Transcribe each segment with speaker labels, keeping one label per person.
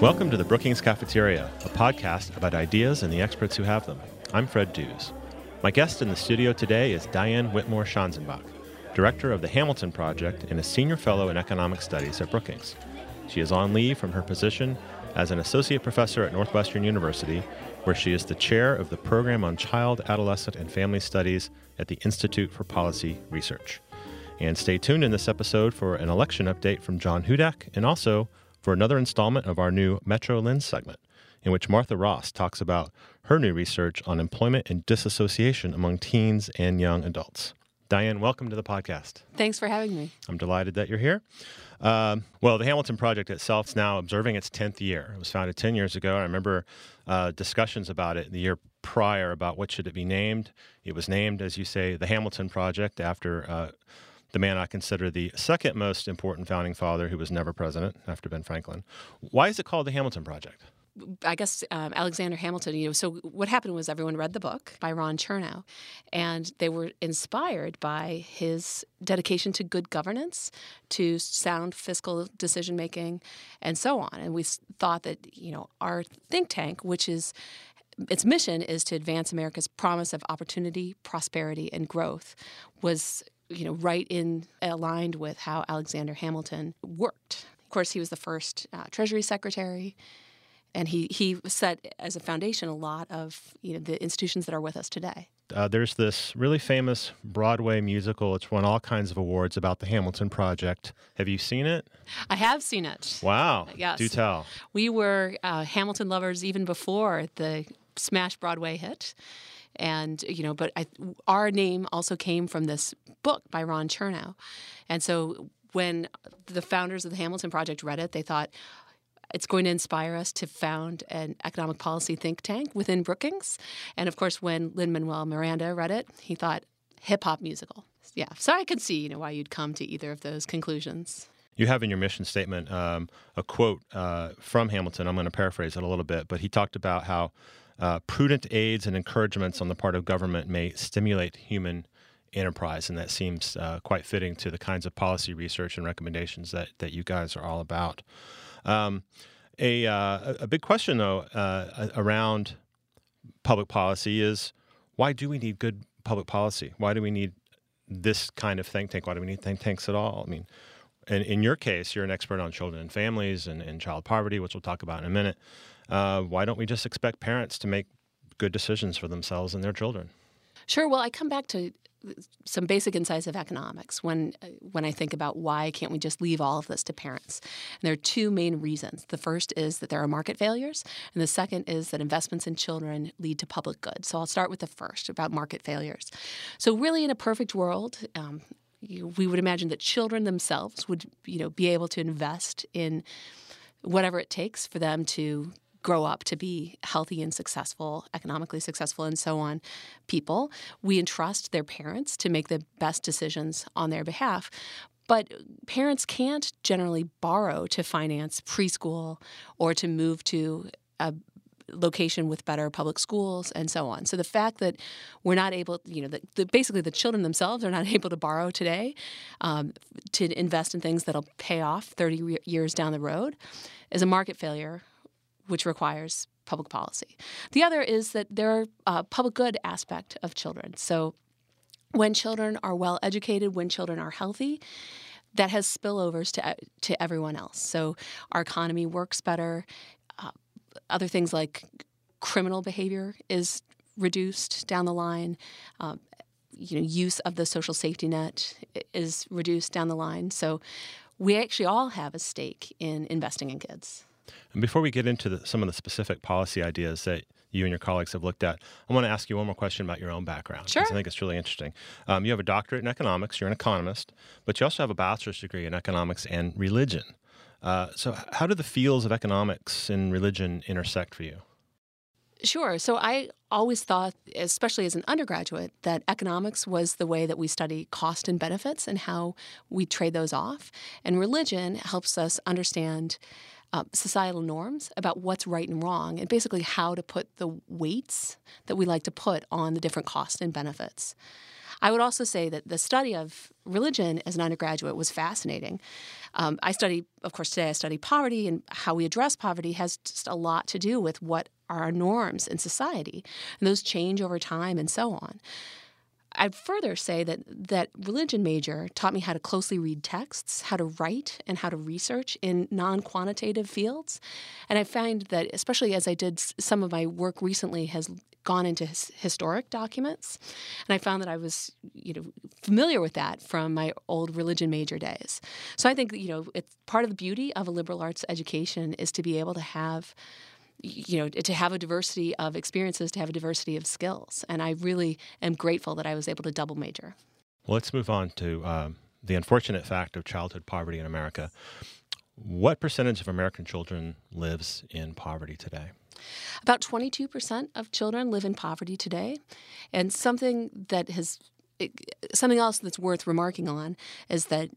Speaker 1: Welcome to the Brookings Cafeteria, a podcast about ideas and the experts who have them. I'm Fred Dews. My guest in the studio today is Diane Whitmore Schanzenbach, director of the Hamilton Project and a senior fellow in economic studies at Brookings. She is on leave from her position as an associate professor at Northwestern University, where she is the chair of the program on child, adolescent, and family studies at the Institute for Policy Research. And stay tuned in this episode for an election update from John Hudak and also for another installment of our new Metro Lens segment, in which Martha Ross talks about her new research on employment and disassociation among teens and young adults. Diane, welcome to the podcast.
Speaker 2: Thanks for having me.
Speaker 1: I'm delighted that you're here. Um, well, the Hamilton Project itself is now observing its 10th year. It was founded 10 years ago. I remember uh, discussions about it the year prior about what should it be named. It was named, as you say, the Hamilton Project after uh, the man I consider the second most important founding father who was never president after Ben Franklin. Why is it called the Hamilton Project?
Speaker 2: I guess um, Alexander Hamilton, you know, so what happened was everyone read the book by Ron Chernow, and they were inspired by his dedication to good governance, to sound fiscal decision making, and so on. And we thought that, you know, our think tank, which is its mission is to advance America's promise of opportunity, prosperity, and growth, was you know, right in aligned with how Alexander Hamilton worked. Of course, he was the first uh, Treasury Secretary, and he he set as a foundation a lot of you know the institutions that are with us today.
Speaker 1: Uh, there's this really famous Broadway musical. It's won all kinds of awards about the Hamilton Project. Have you seen it?
Speaker 2: I have seen it.
Speaker 1: Wow.
Speaker 2: Yes.
Speaker 1: Do tell.
Speaker 2: We were uh, Hamilton lovers even before the smash Broadway hit and you know but I, our name also came from this book by ron chernow. And so when the founders of the hamilton project read it they thought it's going to inspire us to found an economic policy think tank within brookings. And of course when lin manuel miranda read it he thought hip hop musical. Yeah. So i could see you know why you'd come to either of those conclusions.
Speaker 1: You have in your mission statement um, a quote uh, from Hamilton. I'm going to paraphrase it a little bit, but he talked about how uh, prudent aids and encouragements on the part of government may stimulate human enterprise, and that seems uh, quite fitting to the kinds of policy research and recommendations that, that you guys are all about. Um, a, uh, a big question, though, uh, around public policy is why do we need good public policy? Why do we need this kind of think tank? Why do we need think tanks at all? I mean, in, in your case, you're an expert on children and families and, and child poverty, which we'll talk about in a minute. Uh, why don't we just expect parents to make good decisions for themselves and their children?
Speaker 2: Sure. Well, I come back to some basic insights of economics when uh, when I think about why can't we just leave all of this to parents. And there are two main reasons. The first is that there are market failures, and the second is that investments in children lead to public good. So I'll start with the first about market failures. So really, in a perfect world. Um, we would imagine that children themselves would, you know, be able to invest in whatever it takes for them to grow up to be healthy and successful, economically successful, and so on people. We entrust their parents to make the best decisions on their behalf. But parents can't generally borrow to finance preschool or to move to a location with better public schools and so on. So the fact that we're not able, you know, the, the, basically the children themselves are not able to borrow today um, to invest in things that'll pay off 30 re- years down the road is a market failure which requires public policy. The other is that there are uh, public good aspect of children. So when children are well educated, when children are healthy, that has spillovers to to everyone else. So our economy works better. Uh, other things like criminal behavior is reduced down the line. Um, you know, use of the social safety net is reduced down the line. So we actually all have a stake in investing in kids.
Speaker 1: And before we get into the, some of the specific policy ideas that you and your colleagues have looked at, I want to ask you one more question about your own background.
Speaker 2: Sure.
Speaker 1: I think it's really interesting. Um, you have a doctorate in economics, you're an economist, but you also have a bachelor's degree in economics and religion. Uh, so, how do the fields of economics and religion intersect for you?
Speaker 2: Sure. So I always thought, especially as an undergraduate, that economics was the way that we study cost and benefits and how we trade those off. And religion helps us understand uh, societal norms about what's right and wrong, and basically how to put the weights that we like to put on the different costs and benefits. I would also say that the study of religion as an undergraduate was fascinating. Um, I study, of course, today I study poverty, and how we address poverty has just a lot to do with what are our norms in society, and those change over time, and so on. I'd further say that that religion major taught me how to closely read texts, how to write, and how to research in non-quantitative fields. And I find that, especially as I did some of my work recently, has gone into his historic documents, and I found that I was, you know, familiar with that from my old religion major days. So I think you know, it's part of the beauty of a liberal arts education is to be able to have you know, to have a diversity of experiences, to have a diversity of skills. And I really am grateful that I was able to double major.
Speaker 1: Well, let's move on to um, the unfortunate fact of childhood poverty in America. What percentage of American children lives in poverty today?
Speaker 2: About 22% of children live in poverty today. And something that has something else that's worth remarking on is that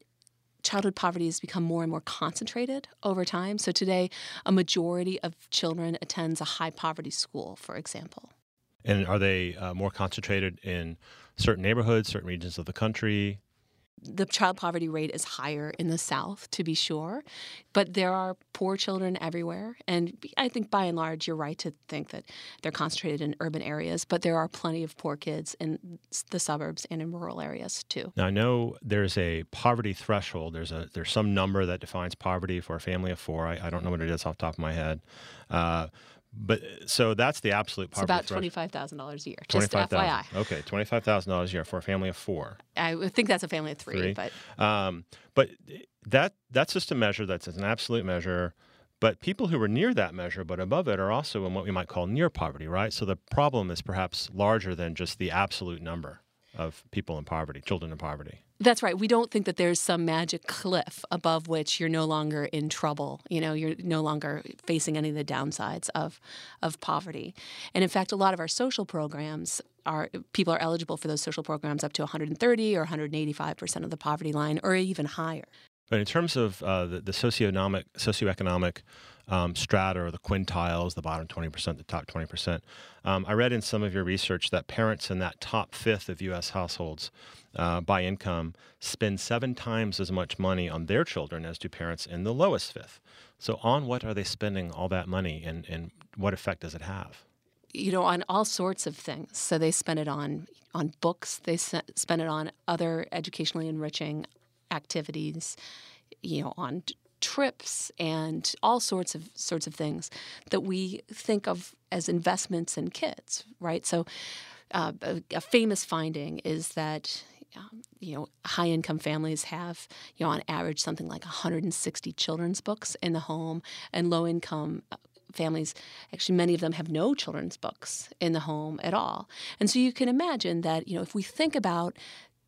Speaker 2: childhood poverty has become more and more concentrated over time. So today, a majority of children attends a high poverty school, for example.
Speaker 1: And are they uh, more concentrated in certain neighborhoods, certain regions of the country?
Speaker 2: The child poverty rate is higher in the South, to be sure, but there are poor children everywhere. And I think by and large, you're right to think that they're concentrated in urban areas, but there are plenty of poor kids in the suburbs and in rural areas too.
Speaker 1: Now, I know there's a poverty threshold. There's a there's some number that defines poverty for a family of four. I, I don't know what it is off the top of my head. Uh, but so that's the absolute poverty.
Speaker 2: It's about twenty five thousand dollars a year. Just FYI.
Speaker 1: Okay, twenty five thousand dollars a year for a family of four.
Speaker 2: I think that's a family of three, three. but um,
Speaker 1: but that that's just a measure. That's an absolute measure. But people who are near that measure but above it are also in what we might call near poverty, right? So the problem is perhaps larger than just the absolute number of people in poverty, children in poverty.
Speaker 2: That's right. We don't think that there's some magic cliff above which you're no longer in trouble. You know, you're no longer facing any of the downsides of of poverty. And in fact, a lot of our social programs are people are eligible for those social programs up to 130 or 185 percent of the poverty line, or even higher.
Speaker 1: But in terms of uh, the, the socioeconomic socioeconomic um, strata or the quintiles, the bottom 20%, the top 20%. Um, I read in some of your research that parents in that top fifth of U.S. households uh, by income spend seven times as much money on their children as do parents in the lowest fifth. So, on what are they spending all that money and, and what effect does it have?
Speaker 2: you know on all sorts of things so they spend it on on books they spend it on other educationally enriching activities you know on trips and all sorts of sorts of things that we think of as investments in kids, right? So, uh, a, a, famous finding is that. Um, you know, high income families have, you know, on average something like 160 children's books in the home, and low income uh, families, actually, many of them have no children's books in the home at all. And so you can imagine that, you know, if we think about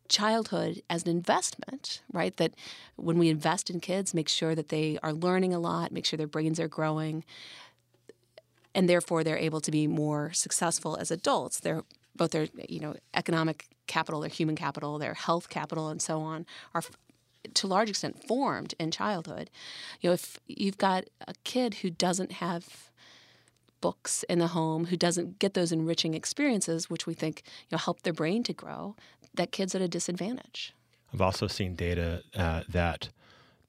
Speaker 2: childhood as an investment, right? That when we invest in kids, make sure that they are learning a lot, make sure their brains are growing, and therefore they're able to be more successful as adults. They're both their you know economic capital, their human capital, their health capital, and so on are to a large extent formed in childhood. You know, if you've got a kid who doesn't have books in the home, who doesn't get those enriching experiences, which we think you know help their brain to grow, that kid's at a disadvantage.
Speaker 1: I've also seen data uh, that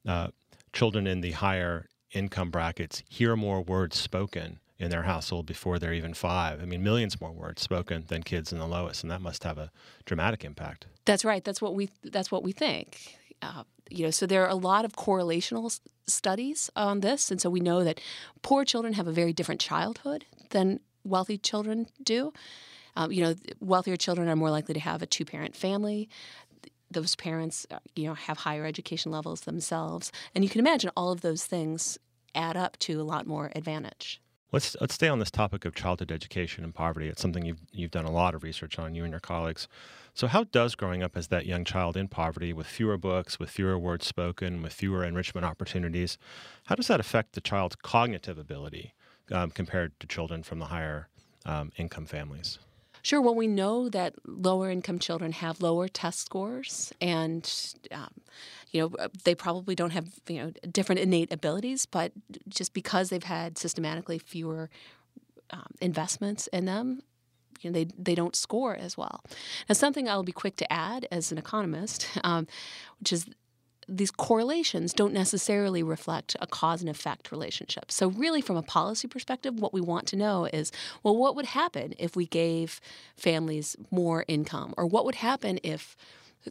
Speaker 1: uh, children in the higher income brackets hear more words spoken in their household before they're even five. I mean, millions more words spoken than kids in the lowest, and that must have a dramatic impact.
Speaker 2: That's right. That's what we. That's what we think. Uh, you know, so there are a lot of correlational studies on this, and so we know that poor children have a very different childhood than wealthy children do. Um, you know, wealthier children are more likely to have a two-parent family. Those parents, uh, you know, have higher education levels themselves, and you can imagine all of those things add up to a lot more advantage.
Speaker 1: Let's let's stay on this topic of childhood education and poverty. It's something you've you've done a lot of research on, you and your colleagues. So, how does growing up as that young child in poverty, with fewer books, with fewer words spoken, with fewer enrichment opportunities, how does that affect the child's cognitive ability um, compared to children from the higher um, income families?
Speaker 2: Sure. Well, we know that lower income children have lower test scores, and um, you know they probably don't have you know different innate abilities, but just because they've had systematically fewer um, investments in them, you know, they they don't score as well. Now, something I'll be quick to add as an economist, um, which is these correlations don't necessarily reflect a cause and effect relationship. So, really, from a policy perspective, what we want to know is well, what would happen if we gave families more income? Or what would happen if,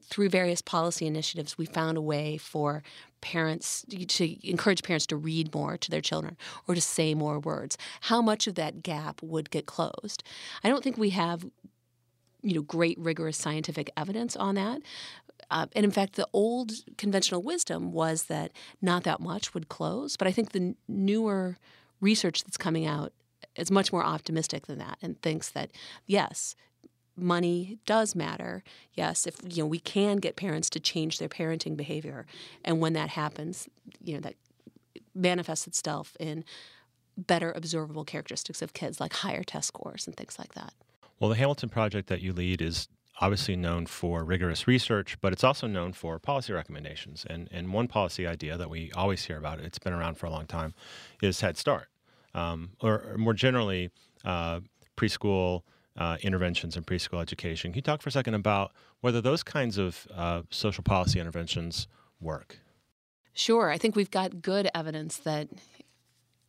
Speaker 2: through various policy initiatives, we found a way for parents to encourage parents to read more to their children or to say more words? How much of that gap would get closed? I don't think we have you know great rigorous scientific evidence on that uh, and in fact, the old conventional wisdom was that not that much would close. But I think the newer research that's coming out is much more optimistic than that and thinks that, yes, money does matter. Yes, if you know we can get parents to change their parenting behavior, and when that happens, you know that manifests itself in better observable characteristics of kids like higher test scores and things like that.
Speaker 1: Well, the Hamilton project that you lead is obviously known for rigorous research, but it's also known for policy recommendations. And, and one policy idea that we always hear about, it's been around for a long time, is Head Start, um, or, or, more generally, uh, preschool uh, interventions and preschool education. Can you talk for a second about whether those kinds of uh, social policy interventions work?
Speaker 2: Sure. I think we've got good evidence that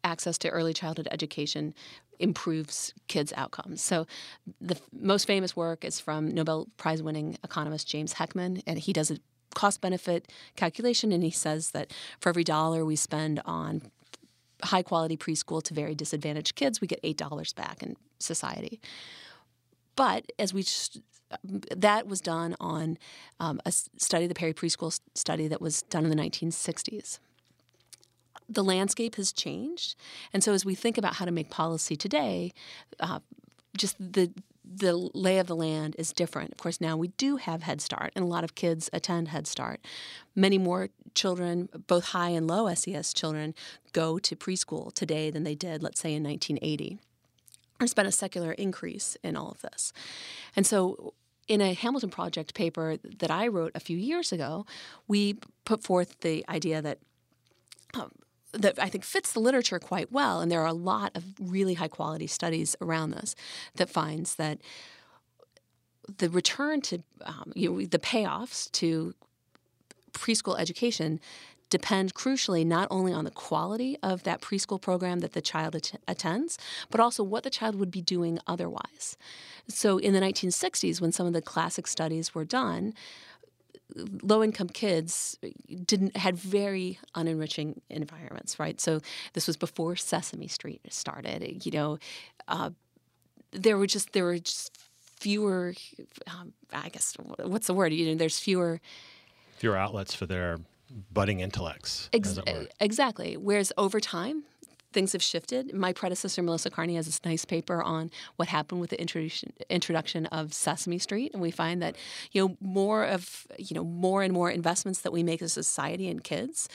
Speaker 2: access to early childhood education improves kids' outcomes. So, the most famous work is from Nobel Prize winning economist James Heckman, and he does a cost benefit calculation, and he says that for every dollar we spend on high quality preschool to very disadvantaged kids, we get $8 back in society. But as we just, that was done on um, a study, the Perry Preschool study that was done in the 1960s the landscape has changed. And so as we think about how to make policy today, uh, just the the lay of the land is different. Of course, now we do have Head Start, and a lot of kids attend Head Start. Many more children, both high and low SES children, go to preschool today than they did, let's say, in 1980. There's been a secular increase in all of this. And so, in a Hamilton Project paper that I wrote a few years ago, we put forth the idea that um, that I think fits the literature quite well. And there are a lot of really high quality studies around this that finds that the return to um, you know, the payoffs to preschool education depend crucially not only on the quality of that preschool program that the child att- attends, but also what the child would be doing otherwise. So in the 1960s, when some of the classic studies were done, low income kids didn't had very unenriching environments, right? So this was before Sesame Street started. You know, uh, there were just there were just fewer. Um, I guess what's the word? You know, there's fewer
Speaker 1: fewer outlets for their budding intellects.
Speaker 2: Ex- exactly. Whereas over time, things have shifted. My predecessor, Melissa Kearney, has this nice paper on what happened with the introduction introduction of Sesame Street, and we find that you know more of you know more and more investments that we make as a society in kids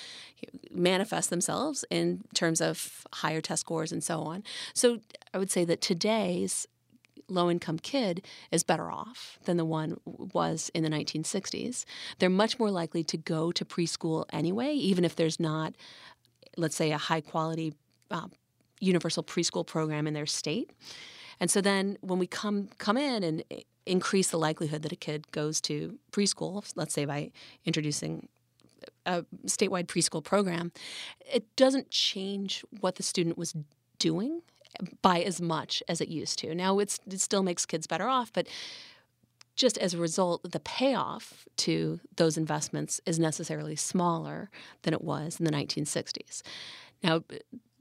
Speaker 2: manifest themselves in terms of higher test scores and so on. So I would say that today's low income kid is better off than the one was in the 1960s. They're much more likely to go to preschool anyway, even if there's not, let's say, a high quality uh, universal preschool program in their state. And so then when we come come in and increase the likelihood that a kid goes to preschool, let's say by introducing a statewide preschool program, it doesn't change what the student was doing by as much as it used to. Now it still makes kids better off, but just as a result, the payoff to those investments is necessarily smaller than it was in the 1960s. Now,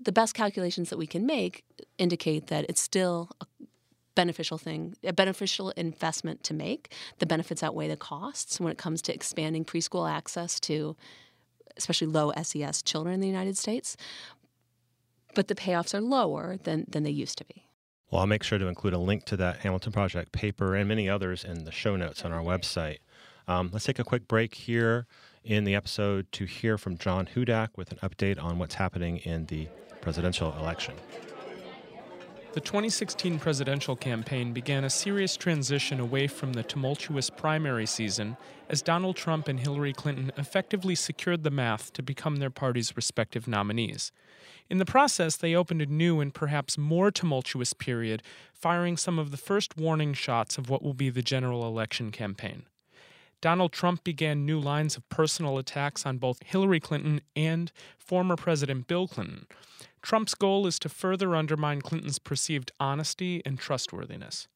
Speaker 2: the best calculations that we can make indicate that it's still a beneficial thing, a beneficial investment to make. The benefits outweigh the costs when it comes to expanding preschool access to especially low SES children in the United States. But the payoffs are lower than, than they used to be.
Speaker 1: Well, I'll make sure to include a link to that Hamilton Project paper and many others in the show notes on our website. Um, let's take a quick break here in the episode to hear from John Hudak with an update on what's happening in the presidential election.
Speaker 3: The 2016 presidential campaign began a serious transition away from the tumultuous primary season as Donald Trump and Hillary Clinton effectively secured the math to become their party's respective nominees. In the process, they opened a new and perhaps more tumultuous period, firing some of the first warning shots of what will be the general election campaign. Donald Trump began new lines of personal attacks on both Hillary Clinton and former President Bill Clinton. Trump's goal is to further undermine Clinton's perceived honesty and trustworthiness.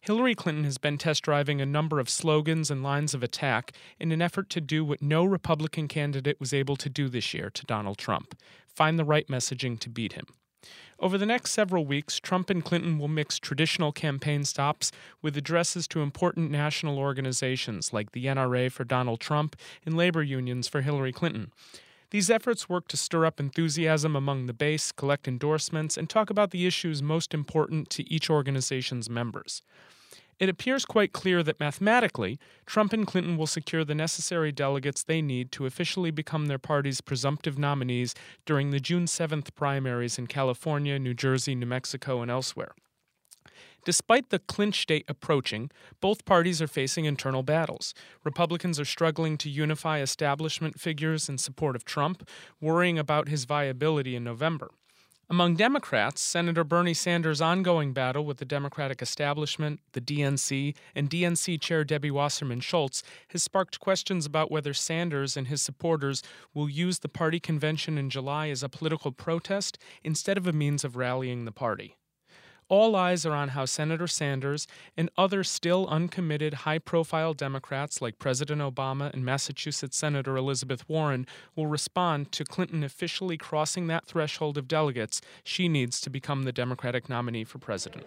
Speaker 3: Hillary Clinton has been test driving a number of slogans and lines of attack in an effort to do what no Republican candidate was able to do this year to Donald Trump find the right messaging to beat him. Over the next several weeks, Trump and Clinton will mix traditional campaign stops with addresses to important national organizations like the NRA for Donald Trump and labor unions for Hillary Clinton. These efforts work to stir up enthusiasm among the base, collect endorsements, and talk about the issues most important to each organization's members. It appears quite clear that mathematically, Trump and Clinton will secure the necessary delegates they need to officially become their party's presumptive nominees during the June 7th primaries in California, New Jersey, New Mexico, and elsewhere. Despite the clinch date approaching, both parties are facing internal battles. Republicans are struggling to unify establishment figures in support of Trump, worrying about his viability in November. Among Democrats, Senator Bernie Sanders' ongoing battle with the Democratic establishment, the DNC, and DNC Chair Debbie Wasserman Schultz has sparked questions about whether Sanders and his supporters will use the party convention in July as a political protest instead of a means of rallying the party. All eyes are on how Senator Sanders and other still uncommitted high profile Democrats like President Obama and Massachusetts Senator Elizabeth Warren will respond to Clinton officially crossing that threshold of delegates she needs to become the Democratic nominee for president.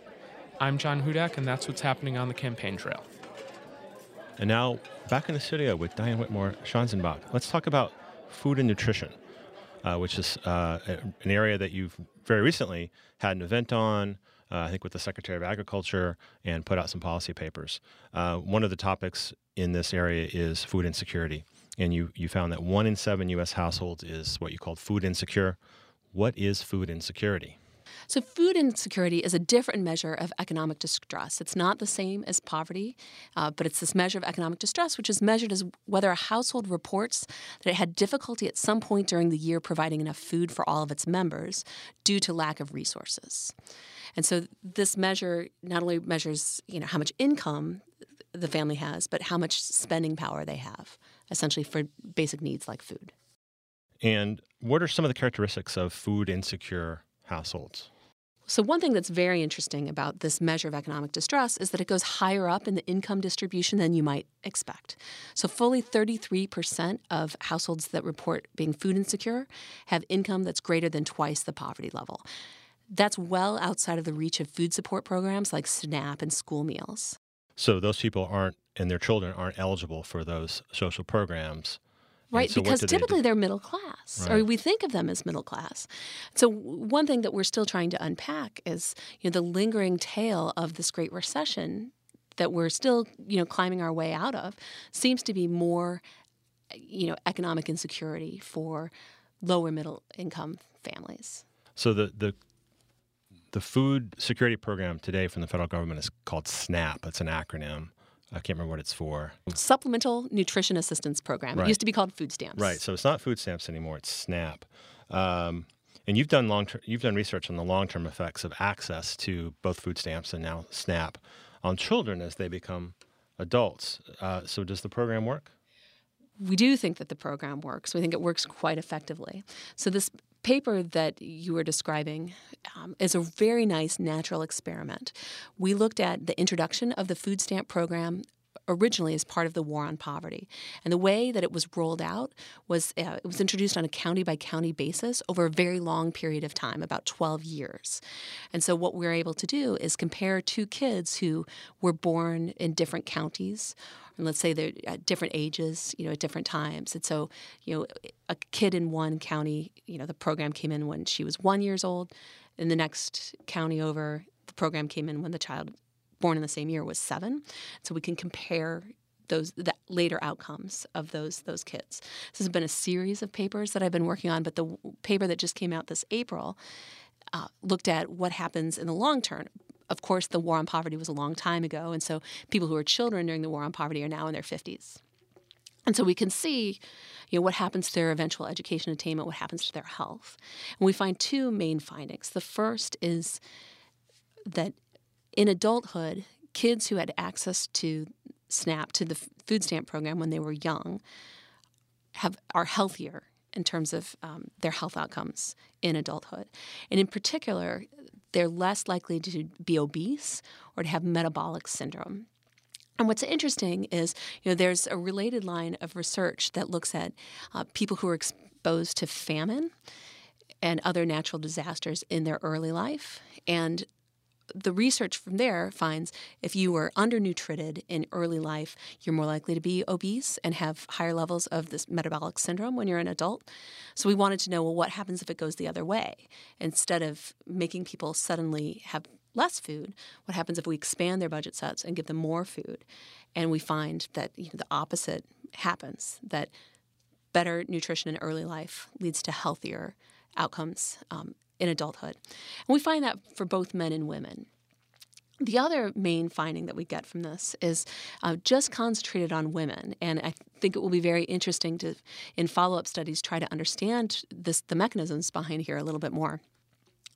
Speaker 3: I'm John Hudak, and that's what's happening on the campaign trail.
Speaker 1: And now, back in the studio with Diane Whitmore Schanzenbach. Let's talk about food and nutrition, uh, which is uh, an area that you've very recently had an event on I think with the Secretary of Agriculture, and put out some policy papers. Uh, one of the topics in this area is food insecurity. And you, you found that one in seven U.S. households is what you called food insecure. What is food insecurity?
Speaker 2: So, food insecurity is a different measure of economic distress. It's not the same as poverty, uh, but it's this measure of economic distress, which is measured as whether a household reports that it had difficulty at some point during the year providing enough food for all of its members due to lack of resources. And so this measure not only measures, you know, how much income the family has, but how much spending power they have, essentially for basic needs like food.
Speaker 1: And what are some of the characteristics of food insecure households?
Speaker 2: So, one thing that's very interesting about this measure of economic distress is that it goes higher up in the income distribution than you might expect. So, fully 33% of households that report being food insecure have income that's greater than twice the poverty level. That's well outside of the reach of food support programs like SNAP and school meals.
Speaker 1: So those people aren't, and their children aren't eligible for those social programs.
Speaker 2: Right, so because typically they are middle class, right. or we think of them as middle class. So one thing that we're still trying to unpack is you know the lingering tail of this Great Recession that we're still you know climbing our way out of seems to be more you know economic insecurity for lower middle income families.
Speaker 1: So the the the food security program today from the federal government is called SNAP. It's an acronym. I can't remember what it's for.
Speaker 2: Supplemental Nutrition Assistance Program. Right. It used to be called food stamps.
Speaker 1: Right. So it's not food stamps anymore. It's SNAP. Um, and you've done long term you've done research on the long term effects of access to both food stamps and now SNAP on children as they become adults. Uh, so does the program work?
Speaker 2: We do think that the program works. We think it works quite effectively. So this paper that you were describing um, is a very nice natural experiment. We looked at the introduction of the food stamp program originally as part of the war on poverty. And the way that it was rolled out was uh, it was introduced on a county by county basis over a very long period of time, about 12 years. And so what we we're able to do is compare two kids who were born in different counties and let's say they're at different ages, you know, at different times. And so, you know, a kid in one county, you know, the program came in when she was one years old. In the next county over, the program came in when the child born in the same year was seven. So we can compare those the later outcomes of those those kids. This has been a series of papers that I've been working on, but the paper that just came out this April uh, looked at what happens in the long term. Of course, the war on poverty was a long time ago, and so people who were children during the war on poverty are now in their 50s. And so we can see, you know, what happens to their eventual education attainment, what happens to their health. And we find two main findings. The first is that in adulthood, kids who had access to SNAP, to the food stamp program when they were young, have are healthier in terms of um, their health outcomes in adulthood. And in particular, they're less likely to be obese or to have metabolic syndrome. And what's interesting is, you know, there's a related line of research that looks at uh, people who are exposed to famine and other natural disasters in their early life. And the research from there finds if you were undernutrited in early life, you're more likely to be obese and have higher levels of this metabolic syndrome when you're an adult. So we wanted to know well, what happens if it goes the other way? Instead of making people suddenly have less food, what happens if we expand their budget sets and give them more food? And we find that you know, the opposite happens that better nutrition in early life leads to healthier outcomes um, in adulthood. And we find that for both men and women. The other main finding that we get from this is uh, just concentrated on women, and I think it will be very interesting to, in follow-up studies, try to understand this, the mechanisms behind here a little bit more.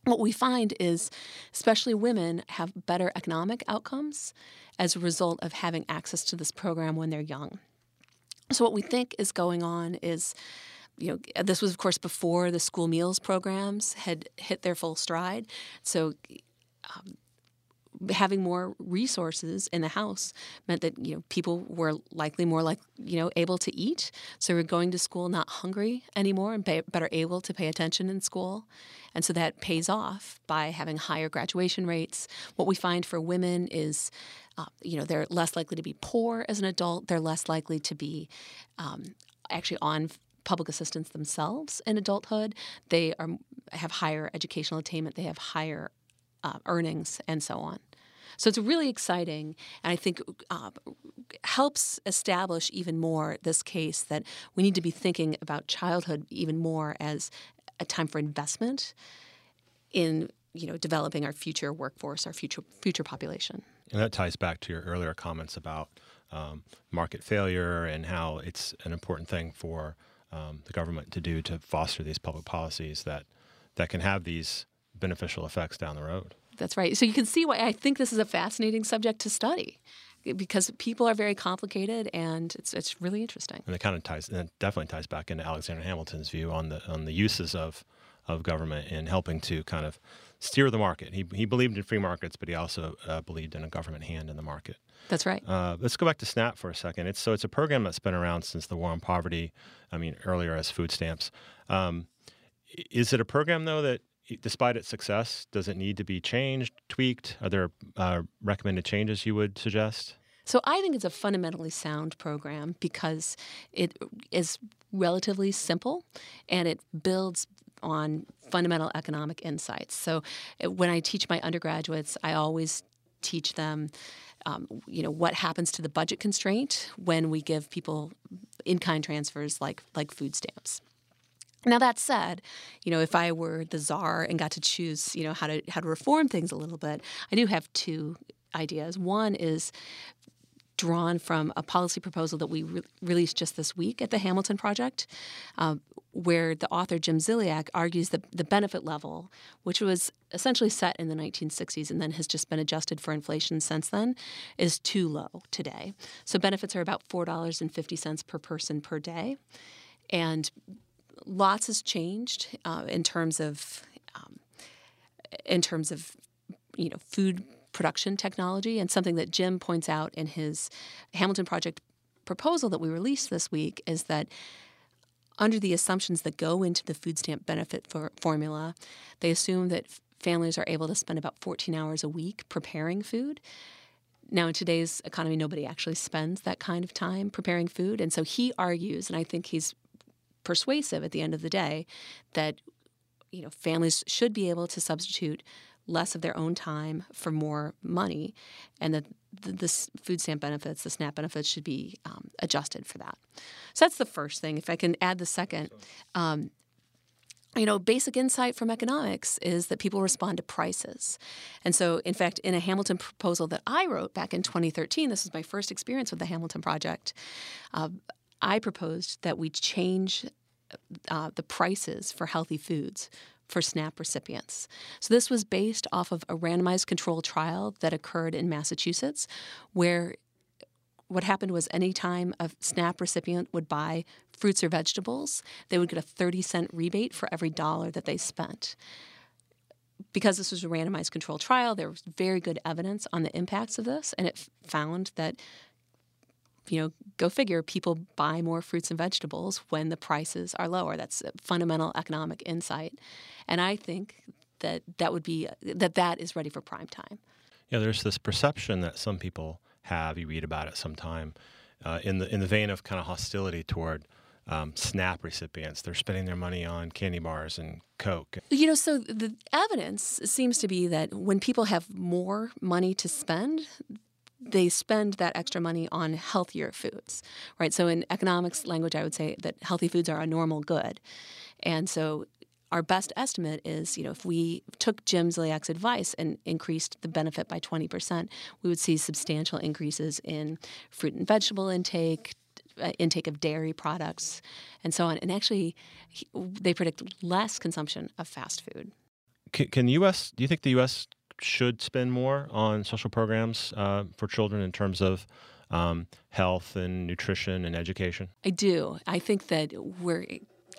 Speaker 2: What we find is, especially women, have better economic outcomes as a result of having access to this program when they're young. So, what we think is going on is you know, this was, of course, before the school meals programs had hit their full stride. So, um, having more resources in the house meant that you know people were likely more like you know able to eat. So we're going to school not hungry anymore and pay, better able to pay attention in school. And so that pays off by having higher graduation rates. What we find for women is uh, you know they're less likely to be poor as an adult. They're less likely to be um, actually on public assistance themselves in adulthood. They are have higher educational attainment. They have higher uh, earnings, and so on. So it's really exciting, and I think uh, helps establish even more this case that we need to be thinking about childhood even more as a time for investment in you know developing our future workforce, our future future population.
Speaker 1: And that ties back to your earlier comments about um, market failure and how it's an important thing for um, the government to do to foster these public policies that that can have these beneficial effects down the road.
Speaker 2: That's right. So you can see why I think this is a fascinating subject to study because people are very complicated and it's it's really interesting.
Speaker 1: And it kind of ties and it definitely ties back into Alexander Hamilton's view on the on the uses of of government in helping to kind of steer the market. He he believed in free markets, but he also uh, believed in a government hand in the market.
Speaker 2: That's right.
Speaker 1: Uh, let's go back to SNAP for a second. It's so it's a program that's been around since the war on poverty. I mean, earlier as food stamps. Um, is it a program though that, despite its success, does it need to be changed, tweaked? Are there uh, recommended changes you would suggest?
Speaker 2: So I think it's a fundamentally sound program because it is relatively simple and it builds on fundamental economic insights. So when I teach my undergraduates, I always teach them um, you know what happens to the budget constraint when we give people in-kind transfers like like food stamps. Now that said, you know if I were the czar and got to choose, you know how to how to reform things a little bit, I do have two ideas. One is drawn from a policy proposal that we re- released just this week at the Hamilton Project, uh, where the author Jim Ziliak argues that the benefit level, which was essentially set in the 1960s and then has just been adjusted for inflation since then, is too low today. So benefits are about $4.50 per person per day. And lots has changed uh, in terms of um, in terms of you know food production technology. And something that Jim points out in his Hamilton Project proposal that we released this week is that under the assumptions that go into the food stamp benefit for formula, they assume that families are able to spend about 14 hours a week preparing food. Now, in today's economy, nobody actually spends that kind of time preparing food. And so he argues, and I think he's persuasive at the end of the day, that you know families should be able to substitute less of their own time for more money, and that the, the food stamp benefits, the SNAP benefits, should be um, adjusted for that. So that's the first thing. If I can add the second, um, you know, basic insight from economics is that people respond to prices. And so, in fact, in a Hamilton proposal that I wrote back in 2013, this was my first experience with the Hamilton Project, uh, I proposed that we change uh, the prices for healthy foods for SNAP recipients. So, this was based off of a randomized control trial that occurred in Massachusetts, where what happened was anytime a SNAP recipient would buy fruits or vegetables, they would get a 30 cent rebate for every dollar that they spent. Because this was a randomized control trial, there was very good evidence on the impacts of this, and it found that, you know, go figure, people buy more fruits and vegetables when the prices are lower. That's a fundamental economic insight. And I think that that would be, that that is ready for prime time.
Speaker 1: Yeah, there's this perception that some people have. You read about it sometime uh, in the in the vein of kind of hostility toward um, SNAP recipients. They're spending their money on candy bars and Coke.
Speaker 2: You know, so the evidence seems to be that when people have more money to spend, they spend that extra money on healthier foods, right? So in economics language, I would say that healthy foods are a normal good. And so our best estimate is, you know, if we took Jim Ziliak's advice and increased the benefit by 20%, we would see substantial increases in fruit and vegetable intake, uh, intake of dairy products, and so on. And actually, they predict less consumption of fast food.
Speaker 1: Can, can U.S. Do you think the U.S. should spend more on social programs uh, for children in terms of um, health and nutrition and education?
Speaker 2: I do. I think that we're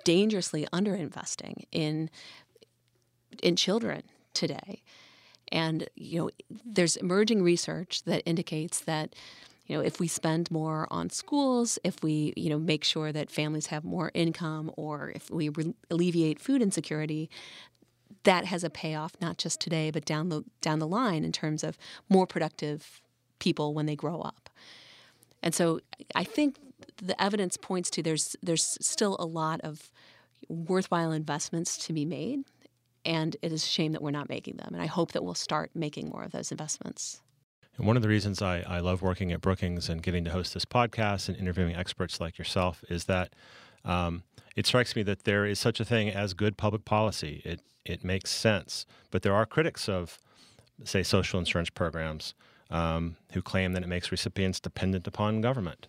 Speaker 2: dangerously underinvesting in in children today. And you know, there's emerging research that indicates that you know, if we spend more on schools, if we, you know, make sure that families have more income or if we re- alleviate food insecurity, that has a payoff not just today but down the down the line in terms of more productive people when they grow up. And so I think the evidence points to there's there's still a lot of worthwhile investments to be made, and it is a shame that we're not making them. And I hope that we'll start making more of those investments.
Speaker 1: And one of the reasons I, I love working at Brookings and getting to host this podcast and interviewing experts like yourself is that um, it strikes me that there is such a thing as good public policy. It it makes sense, but there are critics of, say, social insurance programs um, who claim that it makes recipients dependent upon government.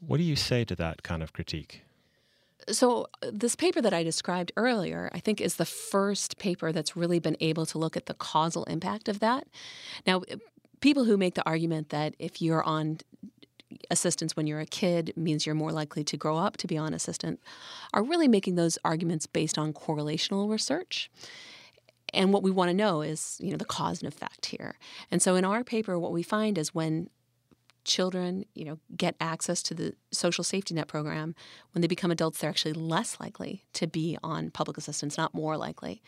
Speaker 1: What do you say to that kind of critique?
Speaker 2: So, uh, this paper that I described earlier, I think, is the first paper that's really been able to look at the causal impact of that. Now, people who make the argument that if you're on assistance when you're a kid means you're more likely to grow up to be on assistance are really making those arguments based on correlational research. And what we want to know is, you know, the cause and effect here. And so in our paper, what we find is when children, you know, get access to the social safety net program, when they become adults, they're actually less likely to be on public assistance, not more likely.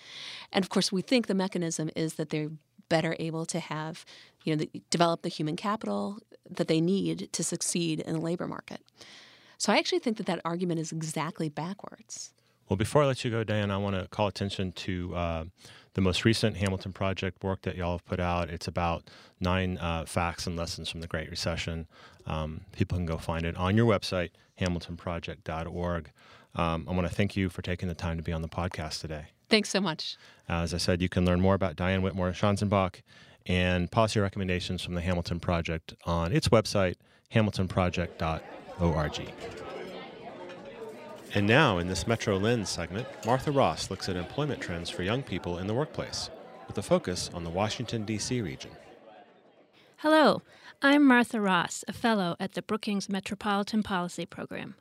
Speaker 2: And of course, we think the mechanism is that they're better able to have, you know, the, develop the human capital that they need to succeed in the labor market. So I actually think that that argument is exactly backwards.
Speaker 1: Well, before I let you go, Dan, I want to call attention to uh, the most recent Hamilton Project work that y'all have put out. It's about nine uh, facts and lessons from the Great Recession. Um, people can go find it on your website, hamiltonproject.org. Um, I want to thank you for taking the time to be on the podcast today.
Speaker 2: Thanks so much.
Speaker 1: Uh, as I said, you can learn more about Diane Whitmore Schanzenbach and policy recommendations from the Hamilton Project on its website, hamiltonproject.org. And now, in this Metro Lens segment, Martha Ross looks at employment trends for young people in the workplace, with a focus on the Washington, D.C. region.
Speaker 4: Hello, I'm Martha Ross, a fellow at the Brookings Metropolitan Policy Program.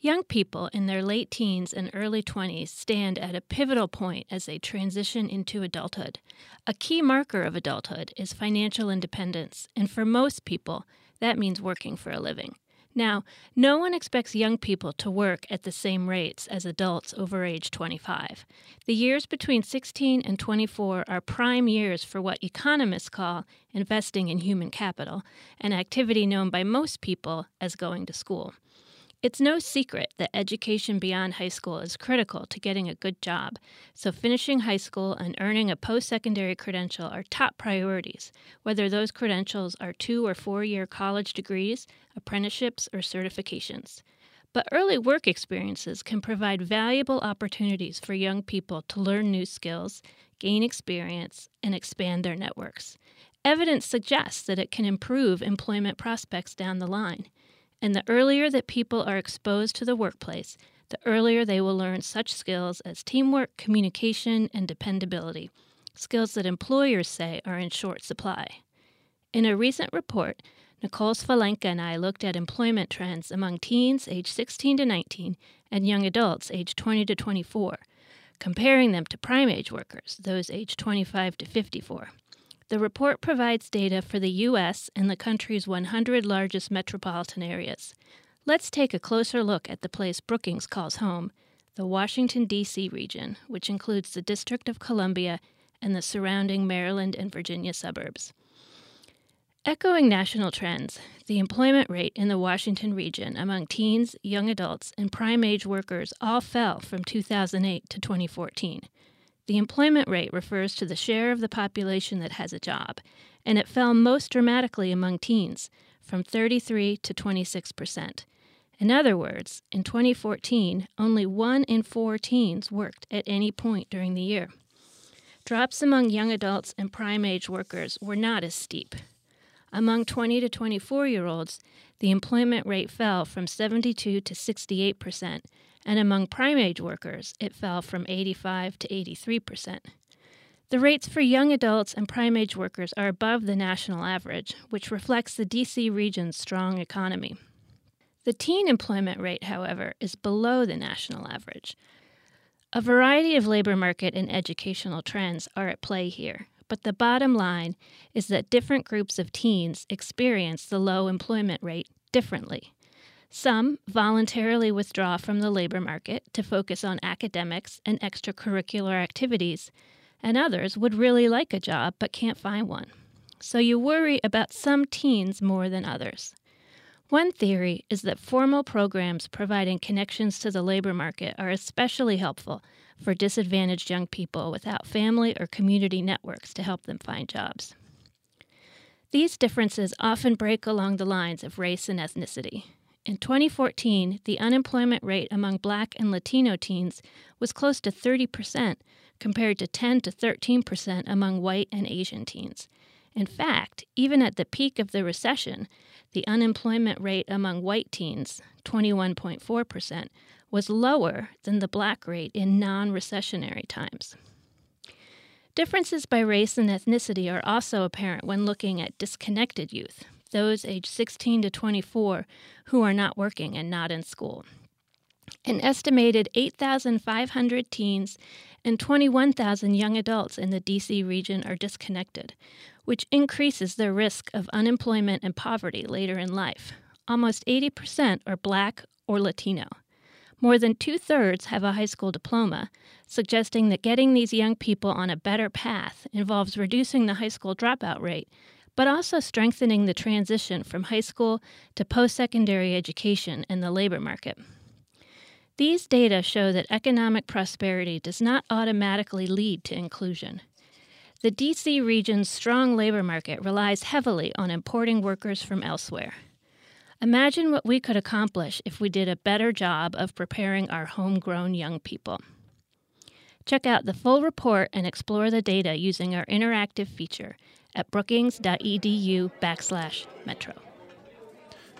Speaker 4: Young people in their late teens and early 20s stand at a pivotal point as they transition into adulthood. A key marker of adulthood is financial independence, and for most people, that means working for a living. Now, no one expects young people to work at the same rates as adults over age 25. The years between 16 and 24 are prime years for what economists call investing in human capital, an activity known by most people as going to school. It's no secret that education beyond high school is critical to getting a good job, so finishing high school and earning a post secondary credential are top priorities, whether those credentials are two or four year college degrees, apprenticeships, or certifications. But early work experiences can provide valuable opportunities for young people to learn new skills, gain experience, and expand their networks. Evidence suggests that it can improve employment prospects down the line. And the earlier that people are exposed to the workplace, the earlier they will learn such skills as teamwork, communication, and dependability, skills that employers say are in short supply. In a recent report, Nicole Svajlenka and I looked at employment trends among teens aged 16 to 19 and young adults aged 20 to 24, comparing them to prime age workers, those aged 25 to 54. The report provides data for the U.S. and the country's 100 largest metropolitan areas. Let's take a closer look at the place Brookings calls home, the Washington, D.C. region, which includes the District of Columbia and the surrounding Maryland and Virginia suburbs. Echoing national trends, the employment rate in the Washington region among teens, young adults, and prime age workers all fell from 2008 to 2014. The employment rate refers to the share of the population that has a job, and it fell most dramatically among teens, from 33 to 26 percent. In other words, in 2014, only one in four teens worked at any point during the year. Drops among young adults and prime age workers were not as steep. Among 20 to 24 year olds, the employment rate fell from 72 to 68 percent, and among prime age workers, it fell from 85 to 83 percent. The rates for young adults and prime age workers are above the national average, which reflects the DC region's strong economy. The teen employment rate, however, is below the national average. A variety of labor market and educational trends are at play here, but the bottom line is that different groups of teens experience the low employment rate differently. Some voluntarily withdraw from the labor market to focus on academics and extracurricular activities, and others would really like a job but can't find one. So you worry about some teens more than others. One theory is that formal programs providing connections to the labor market are especially helpful for disadvantaged young people without family or community networks to help them find jobs. These differences often break along the lines of race and ethnicity. In 2014, the unemployment rate among Black and Latino teens was close to 30%, compared to 10 to 13% among white and Asian teens. In fact, even at the peak of the recession, the unemployment rate among white teens, 21.4%, was lower than the black rate in non recessionary times. Differences by race and ethnicity are also apparent when looking at disconnected youth, those aged 16 to 24 who are not working and not in school. An estimated 8,500 teens and 21,000 young adults in the DC region are disconnected, which increases their risk of unemployment and poverty later in life. Almost 80% are Black or Latino. More than two thirds have a high school diploma, suggesting that getting these young people on a better path involves reducing the high school dropout rate but also strengthening the transition from high school to post secondary education in the labor market. These data show that economic prosperity does not automatically lead to inclusion. The DC region's strong labor market relies heavily on importing workers from elsewhere. Imagine what we could accomplish if we did a better job of preparing our homegrown young people. Check out the full report and explore the data using our interactive feature at brookings.edu backslash metro.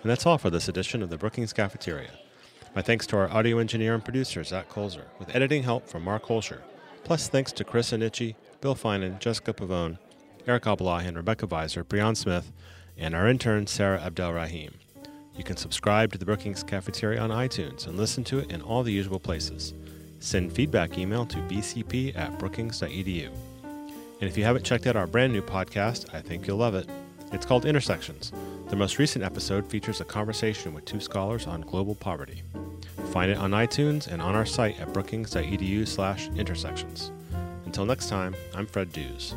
Speaker 1: And that's all for this edition of the Brookings Cafeteria. My thanks to our audio engineer and producer, Zack Kulzer, with editing help from Mark Hoelscher. Plus, thanks to Carissa Nietsche, Bill Finan, Jessica Pavone, Eric Abalahin, Rebecca Viser, Brionne Smith, and our intern, Sara Abdel-Rahim. You can subscribe to the Brookings Cafeteria on iTunes and listen to it in all the usual places. Send feedback email to bcp at brookings.edu. And if you haven't checked out our brand new podcast, I think you'll love it. It's called Intersections. The most recent episode features a conversation with two scholars on global poverty. Find it on iTunes and on our site at brookings.edu/intersections. Until next time, I'm Fred Dews.